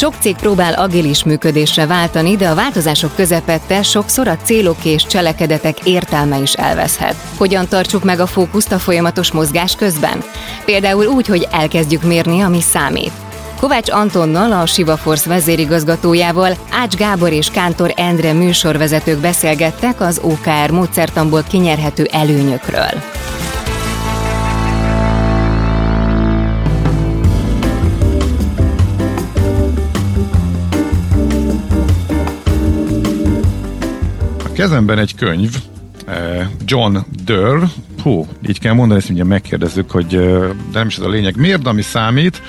Sok cég próbál agilis működésre váltani, de a változások közepette sokszor a célok és cselekedetek értelme is elveszhet. Hogyan tartsuk meg a fókuszt a folyamatos mozgás közben? Például úgy, hogy elkezdjük mérni, ami számít. Kovács Antonnal, a Siva vezérigazgatójával, Ács Gábor és Kántor Endre műsorvezetők beszélgettek az OKR módszertamból kinyerhető előnyökről. Kezemben egy könyv, eh, John Durr, hú, így kell mondani, ezt mindjárt megkérdezzük, hogy eh, de nem is ez a lényeg, miért, ami számít,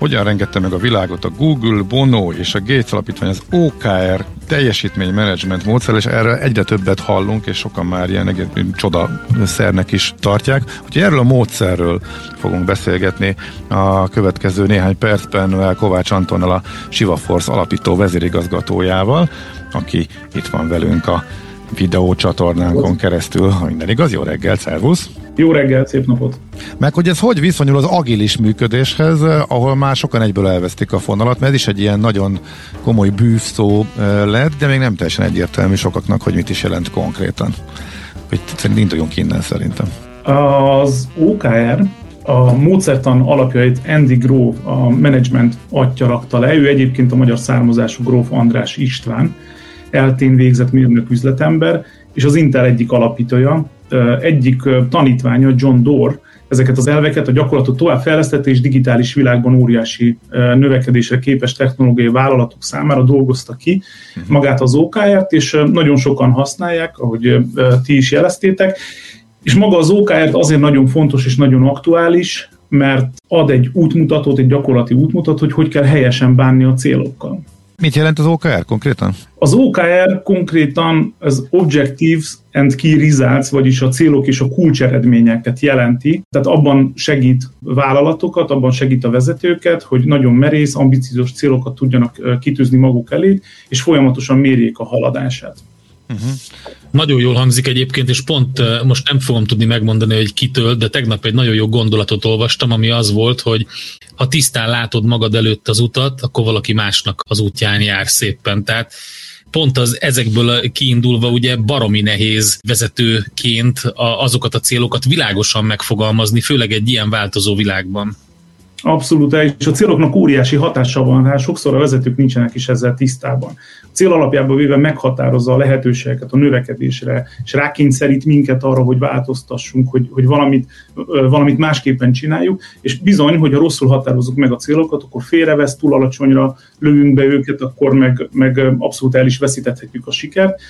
hogyan rengette meg a világot a Google, Bono és a Gates alapítvány az OKR teljesítménymenedzsment módszer, és erről egyre többet hallunk, és sokan már ilyen csoda szernek is tartják. Úgyhogy erről a módszerről fogunk beszélgetni a következő néhány percben Kovács Antonnal, a Siva Force alapító vezérigazgatójával aki itt van velünk a videócsatornánkon keresztül. Ha minden igaz, jó reggel, szervusz! Jó reggel, szép napot! Meg hogy ez hogy viszonyul az agilis működéshez, ahol már sokan egyből elvesztik a fonalat, mert ez is egy ilyen nagyon komoly bűvszó lett, de még nem teljesen egyértelmű sokaknak, hogy mit is jelent konkrétan. Hogy induljunk innen szerintem. Az OKR a módszertan alapjait Andy Grove, a management atya rakta le. Ő egyébként a magyar származású Gróf András István, eltén végzett mérnök üzletember, és az Intel egyik alapítója, egyik tanítványa John Doerr, ezeket az elveket a gyakorlatot tovább fejlesztette, és digitális világban óriási növekedésre képes technológiai vállalatok számára dolgozta ki mhm. magát az OKR-t, és nagyon sokan használják, ahogy ti is jeleztétek, és maga az OKR azért nagyon fontos és nagyon aktuális, mert ad egy útmutatót, egy gyakorlati útmutatót, hogy hogy kell helyesen bánni a célokkal. Mit jelent az OKR konkrétan? Az OKR konkrétan az Objectives and Key Results, vagyis a célok és a kulcseredményeket jelenti. Tehát abban segít vállalatokat, abban segít a vezetőket, hogy nagyon merész, ambiciózus célokat tudjanak kitűzni maguk elé, és folyamatosan mérjék a haladását. Uh-huh. Nagyon jól hangzik egyébként, és pont most nem fogom tudni megmondani, hogy kitől, de tegnap egy nagyon jó gondolatot olvastam, ami az volt, hogy ha tisztán látod magad előtt az utat, akkor valaki másnak az útján jár szépen. Tehát pont az ezekből kiindulva ugye baromi nehéz vezetőként azokat a célokat világosan megfogalmazni, főleg egy ilyen változó világban. Abszolút, és a céloknak óriási hatása van, hát sokszor a vezetők nincsenek is ezzel tisztában. Cél alapjában véve meghatározza a lehetőségeket a növekedésre, és rákényszerít minket arra, hogy változtassunk, hogy, hogy valamit, valamit másképpen csináljuk, és bizony, hogy ha rosszul határozzuk meg a célokat, akkor félrevesz, túl alacsonyra lövünk be őket, akkor meg, meg abszolút el is veszítethetjük a sikert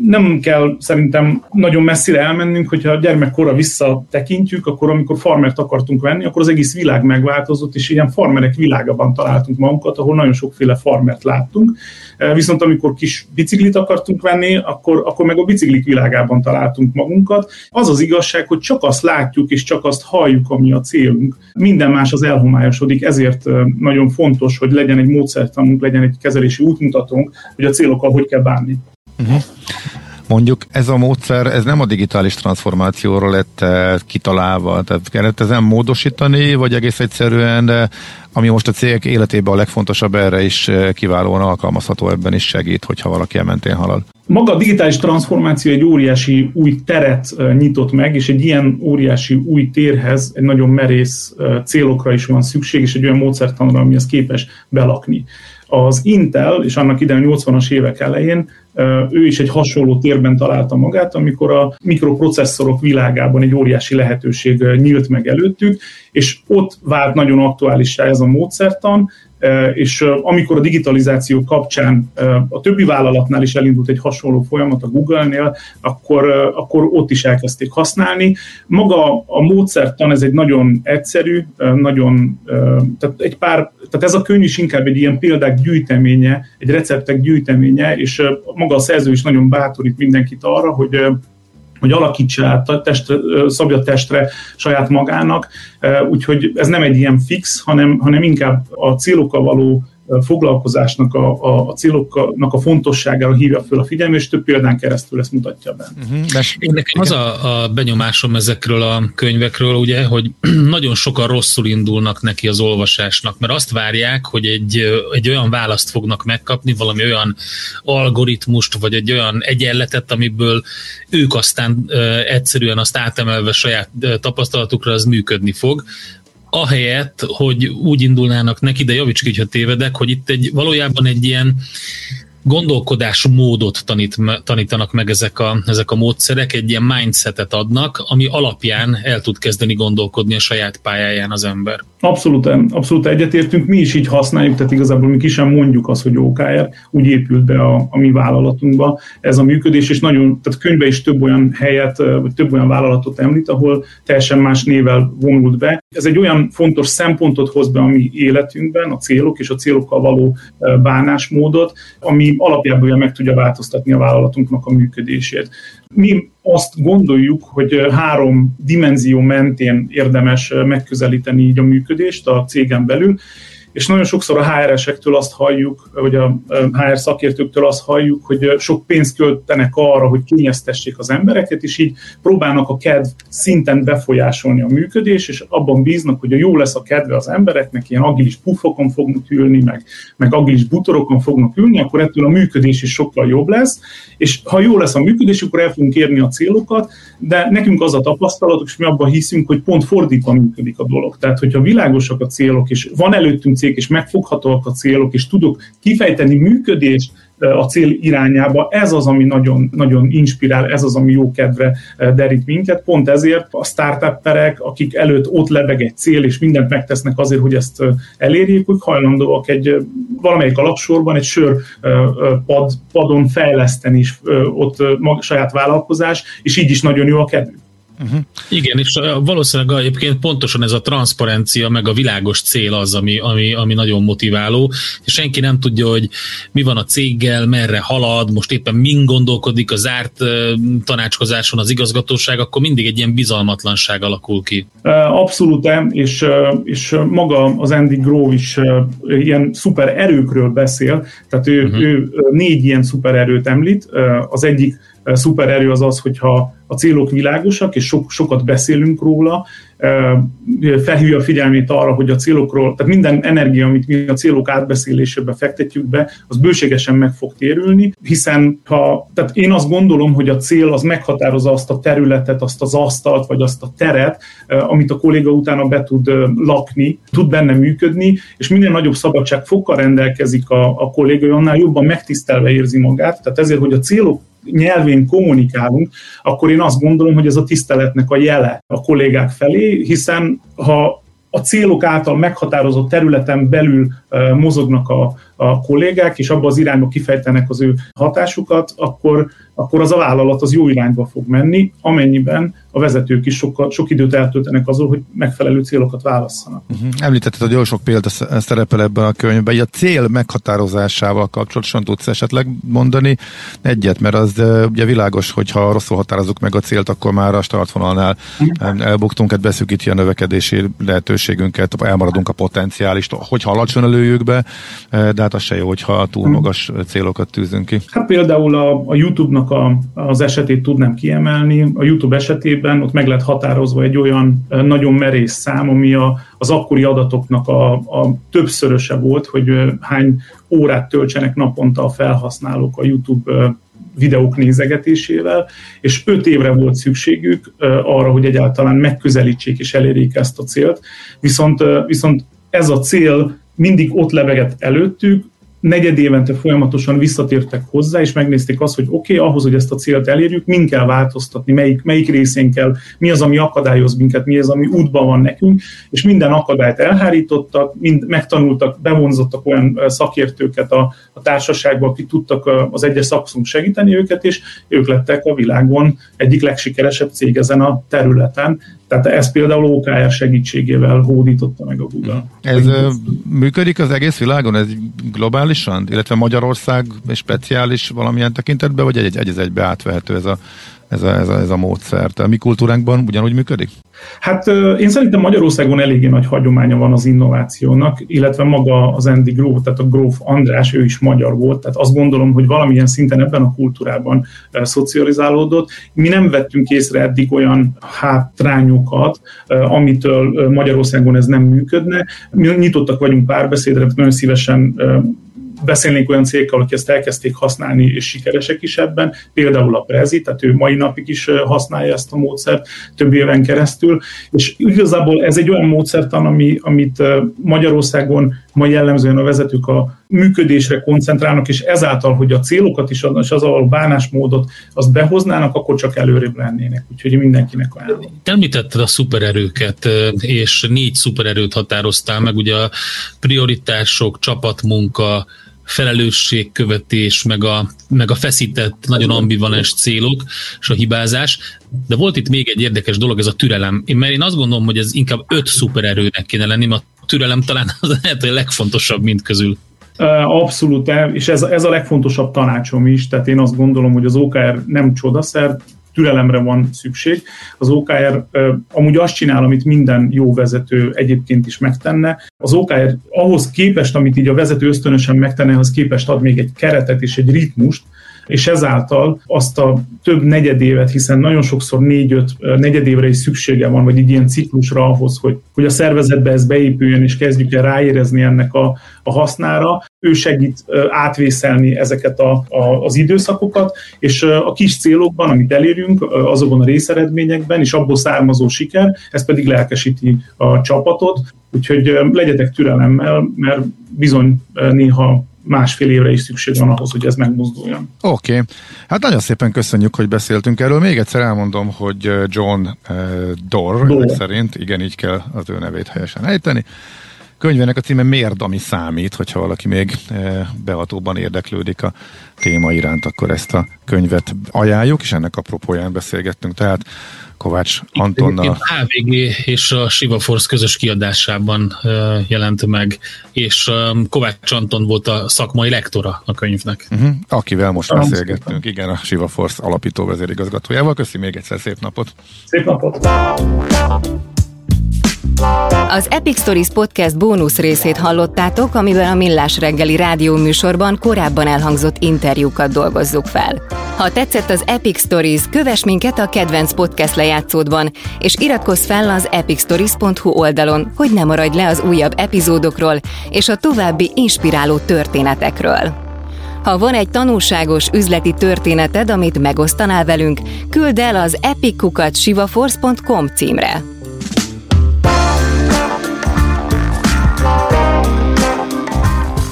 nem kell szerintem nagyon messzire elmennünk, hogyha a gyermekkora visszatekintjük, akkor amikor farmert akartunk venni, akkor az egész világ megváltozott, és ilyen farmerek világában találtunk magunkat, ahol nagyon sokféle farmert láttunk. Eh, viszont amikor kis biciklit akartunk venni, akkor, akkor meg a biciklik világában találtunk magunkat. Az az igazság, hogy csak azt látjuk, és csak azt halljuk, ami a célunk. Minden más az elhomályosodik, ezért eh, nagyon fontos, hogy legyen egy módszertanunk, legyen egy kezelési útmutatónk, hogy a célokkal hogy kell bánni. Uh-huh. Mondjuk ez a módszer, ez nem a digitális transformációról lett eh, kitalálva, tehát kellett ezen módosítani, vagy egész egyszerűen, ami most a cégek életében a legfontosabb, erre is eh, kiválóan alkalmazható, ebben is segít, hogyha valaki elmentén halad. Maga a digitális transformáció egy óriási új teret eh, nyitott meg, és egy ilyen óriási új térhez egy nagyon merész célokra is van szükség, és egy olyan módszertanra, ami ezt képes belakni. Az Intel, és annak idején 80-as évek elején ő is egy hasonló térben találta magát, amikor a mikroprocesszorok világában egy óriási lehetőség nyílt meg előttük, és ott vált nagyon aktuálissá ez a módszertan, és amikor a digitalizáció kapcsán a többi vállalatnál is elindult egy hasonló folyamat a Google-nél, akkor, akkor ott is elkezdték használni. Maga a módszertan, ez egy nagyon egyszerű, nagyon, tehát egy pár, tehát ez a könyv is inkább egy ilyen példák gyűjteménye, egy receptek gyűjteménye, és maga a szerző is nagyon bátorít mindenkit arra, hogy hogy alakítsa át, testre, szabja testre saját magának, úgyhogy ez nem egy ilyen fix, hanem, hanem inkább a célokkal való foglalkozásnak a, a, a céloknak a fontosságára hívja föl a figyelmet, és több példán keresztül ezt mutatja be. Uh-huh. Én nekem az a, a benyomásom ezekről a könyvekről, ugye, hogy nagyon sokan rosszul indulnak neki az olvasásnak, mert azt várják, hogy egy, egy olyan választ fognak megkapni, valami olyan algoritmust, vagy egy olyan egyenletet, amiből ők aztán egyszerűen azt átemelve saját tapasztalatukra az működni fog, ahelyett, hogy úgy indulnának neki, de javíts ki, ha tévedek, hogy itt egy, valójában egy ilyen gondolkodásmódot tanít, tanítanak meg ezek a, ezek a módszerek, egy ilyen mindsetet adnak, ami alapján el tud kezdeni gondolkodni a saját pályáján az ember. Abszolút, abszolút egyetértünk, mi is így használjuk, tehát igazából mi ki sem mondjuk azt, hogy OKR, úgy épült be a, a mi vállalatunkba ez a működés, és nagyon, tehát könyvbe is több olyan helyet, vagy több olyan vállalatot említ, ahol teljesen más nével vonult be. Ez egy olyan fontos szempontot hoz be a mi életünkben, a célok és a célokkal való bánásmódot, ami alapjában meg tudja változtatni a vállalatunknak a működését. Mi azt gondoljuk, hogy három dimenzió mentén érdemes megközelíteni így a működést a cégen belül és nagyon sokszor a HR-esektől azt halljuk, vagy a HR szakértőktől azt halljuk, hogy sok pénzt költenek arra, hogy kényeztessék az embereket, és így próbálnak a kedv szinten befolyásolni a működés, és abban bíznak, hogy jó lesz a kedve az embereknek, ilyen agilis puffokon fognak ülni, meg, meg agilis butorokon fognak ülni, akkor ettől a működés is sokkal jobb lesz, és ha jó lesz a működés, akkor el fogunk érni a célokat, de nekünk az a tapasztalatok, és mi abban hiszünk, hogy pont fordítva működik a dolog. Tehát, hogyha világosak a célok, és van előttünk cég, és megfoghatóak a célok, és tudok kifejteni működést, a cél irányába. Ez az, ami nagyon, nagyon inspirál, ez az, ami jó kedve derít minket. Pont ezért a startupperek, akik előtt ott lebeg egy cél, és mindent megtesznek azért, hogy ezt elérjék, hogy hajlandóak egy valamelyik alapsorban egy sör pad, padon fejleszteni is ott saját vállalkozás, és így is nagyon jó a kedvük. Uh-huh. Igen, és valószínűleg egyébként pontosan ez a transzparencia, meg a világos cél az, ami, ami, ami nagyon motiváló, és senki nem tudja, hogy mi van a céggel, merre halad, most éppen min gondolkodik a zárt tanácskozáson az igazgatóság, akkor mindig egy ilyen bizalmatlanság alakul ki. Abszolút, és, és maga az Andy Grove is ilyen szuper erőkről beszél, tehát ő, uh-huh. ő négy ilyen szuper erőt említ, az egyik szupererő az az, hogyha a célok világosak, és so, sokat beszélünk róla, felhívja a figyelmét arra, hogy a célokról, tehát minden energia, amit mi a célok átbeszélésébe fektetjük be, az bőségesen meg fog térülni, hiszen ha, tehát én azt gondolom, hogy a cél az meghatározza azt a területet, azt az asztalt, vagy azt a teret, amit a kolléga utána be tud lakni, tud benne működni, és minél nagyobb szabadság fokkal rendelkezik a, a kolléga, annál jobban megtisztelve érzi magát. Tehát ezért, hogy a célok nyelvén kommunikálunk, akkor én azt gondolom, hogy ez a tiszteletnek a jele a kollégák felé, hiszen ha a célok által meghatározott területen belül mozognak a, a kollégák, és abba az irányba kifejtenek az ő hatásukat, akkor, akkor az a vállalat az jó irányba fog menni, amennyiben a vezetők is sokkal, sok időt eltöltenek azon, hogy megfelelő célokat válasszanak. Uh-huh. Említetted, hogy jó sok példa szerepel ebben a könyvben. Így a cél meghatározásával kapcsolatosan tudsz esetleg mondani egyet, mert az ugye világos, hogy ha rosszul határozzuk meg a célt, akkor már a startvonalnál uh-huh. elbuktunk, hát beszűkíti a növekedési lehetőségünket, elmaradunk a potenciálist, hogyha alacsony lőjük be, de hát az se jó, hogyha túl magas célokat tűzünk ki. Hát például a, a YouTube-nak a, az esetét tudnám kiemelni. A YouTube esetében ott meg lett határozva egy olyan nagyon merész szám, ami a, az akkori adatoknak a, a többszöröse volt, hogy hány órát töltsenek naponta a felhasználók a YouTube videók nézegetésével, és öt évre volt szükségük arra, hogy egyáltalán megközelítsék és elérjék ezt a célt. Viszont, viszont ez a cél mindig ott lebegett előttük, negyed évente folyamatosan visszatértek hozzá, és megnézték azt, hogy oké, okay, ahhoz, hogy ezt a célt elérjük, min kell változtatni, melyik, melyik részén kell, mi az, ami akadályoz minket, mi az, ami útban van nekünk, és minden akadályt elhárítottak, mind megtanultak, bevonzottak olyan szakértőket a, a társaságba, akik tudtak az egyes szakaszunk segíteni őket, és ők lettek a világon egyik legsikeresebb cég ezen a területen. Tehát ez például OKR segítségével hódította meg a Google. Ez ö, működik az egész világon, ez globálisan, illetve Magyarország speciális valamilyen tekintetben, vagy egy, egy, egy egybe átvehető ez a ez a, ez a, ez a módszer. A mi kultúránkban ugyanúgy működik? Hát én szerintem Magyarországon eléggé nagy hagyománya van az innovációnak, illetve maga az Andy Grove, tehát a Grove András, ő is magyar volt, tehát azt gondolom, hogy valamilyen szinten ebben a kultúrában szocializálódott. Mi nem vettünk észre eddig olyan hátrányokat, amitől Magyarországon ez nem működne. Mi nyitottak vagyunk párbeszédre, nagyon szívesen beszélnénk olyan cégekkel, akik ezt elkezdték használni, és sikeresek is ebben, például a Prezi, tehát ő mai napig is használja ezt a módszert több éven keresztül, és igazából ez egy olyan módszertan, ami, amit Magyarországon ma jellemzően a vezetők a működésre koncentrálnak, és ezáltal, hogy a célokat is és az a bánásmódot azt behoznának, akkor csak előrébb lennének. Úgyhogy mindenkinek ajánlom. Említetted a szupererőket, és négy szupererőt határoztál meg, ugye a prioritások, csapatmunka, felelősségkövetés, meg a, meg a feszített, nagyon ambivalens célok, és a hibázás. De volt itt még egy érdekes dolog, ez a türelem. Én, mert én azt gondolom, hogy ez inkább öt szupererőnek kéne lenni, mert a türelem talán az lehet, a legfontosabb mint közül. Abszolút, és ez, ez a legfontosabb tanácsom is, tehát én azt gondolom, hogy az OKR nem csodaszer, türelemre van szükség. Az OKR amúgy azt csinál, amit minden jó vezető egyébként is megtenne. Az OKR ahhoz képest, amit így a vezető ösztönösen megtenne, ahhoz képest ad még egy keretet és egy ritmust, és ezáltal azt a több negyedévet, hiszen nagyon sokszor négy-öt negyedévre is szüksége van, vagy egy ilyen ciklusra ahhoz, hogy, hogy a szervezetbe ez beépüljön, és kezdjük el ráérezni ennek a, a hasznára. Ő segít átvészelni ezeket a, a, az időszakokat, és a kis célokban, amit elérünk, azokon a részeredményekben, és abból származó siker, ez pedig lelkesíti a csapatot, úgyhogy legyetek türelemmel, mert bizony néha másfél évre is szükség van ahhoz, hogy ez megmozduljon. Oké, okay. hát nagyon szépen köszönjük, hogy beszéltünk erről. Még egyszer elmondom, hogy John Dorr, Dorr. szerint, igen, így kell az ő nevét helyesen ejteni. Könyvének a címe Miért, ami számít, hogyha valaki még behatóban érdeklődik a téma iránt, akkor ezt a könyvet ajánljuk, és ennek apropóján beszélgettünk. Tehát Kovács Antonnal. A HVG és a Shiva Force közös kiadásában jelent meg, és Kovács Anton volt a szakmai lektora a könyvnek. Uh-huh. Akivel most Köszönöm beszélgettünk, szépen. igen, a Shiva Force alapító vezérigazgatójával. Köszi még egyszer, szép napot! Szép napot! Az Epic Stories Podcast bónusz részét hallottátok, amiben a Millás reggeli rádió műsorban korábban elhangzott interjúkat dolgozzuk fel. Ha tetszett az Epic Stories, kövess minket a kedvenc podcast lejátszódban, és iratkozz fel az epicstories.hu oldalon, hogy ne maradj le az újabb epizódokról és a további inspiráló történetekről. Ha van egy tanulságos üzleti történeted, amit megosztanál velünk, küld el az epickukat címre.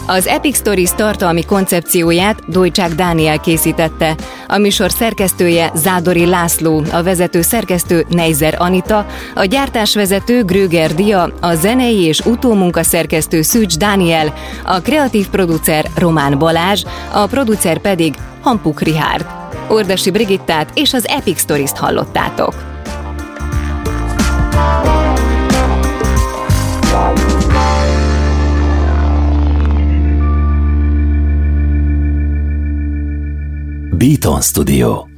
Az Epic Stories tartalmi koncepcióját Dojcsák Dániel készítette, a műsor szerkesztője Zádori László, a vezető szerkesztő Neizer Anita, a gyártásvezető Gröger Dia, a zenei és utómunka szerkesztő Szűcs Dániel, a kreatív producer Román Balázs, a producer pedig Hampuk Rihárd. Ordasi Brigittát és az Epic Stories-t hallottátok. Beaton Studio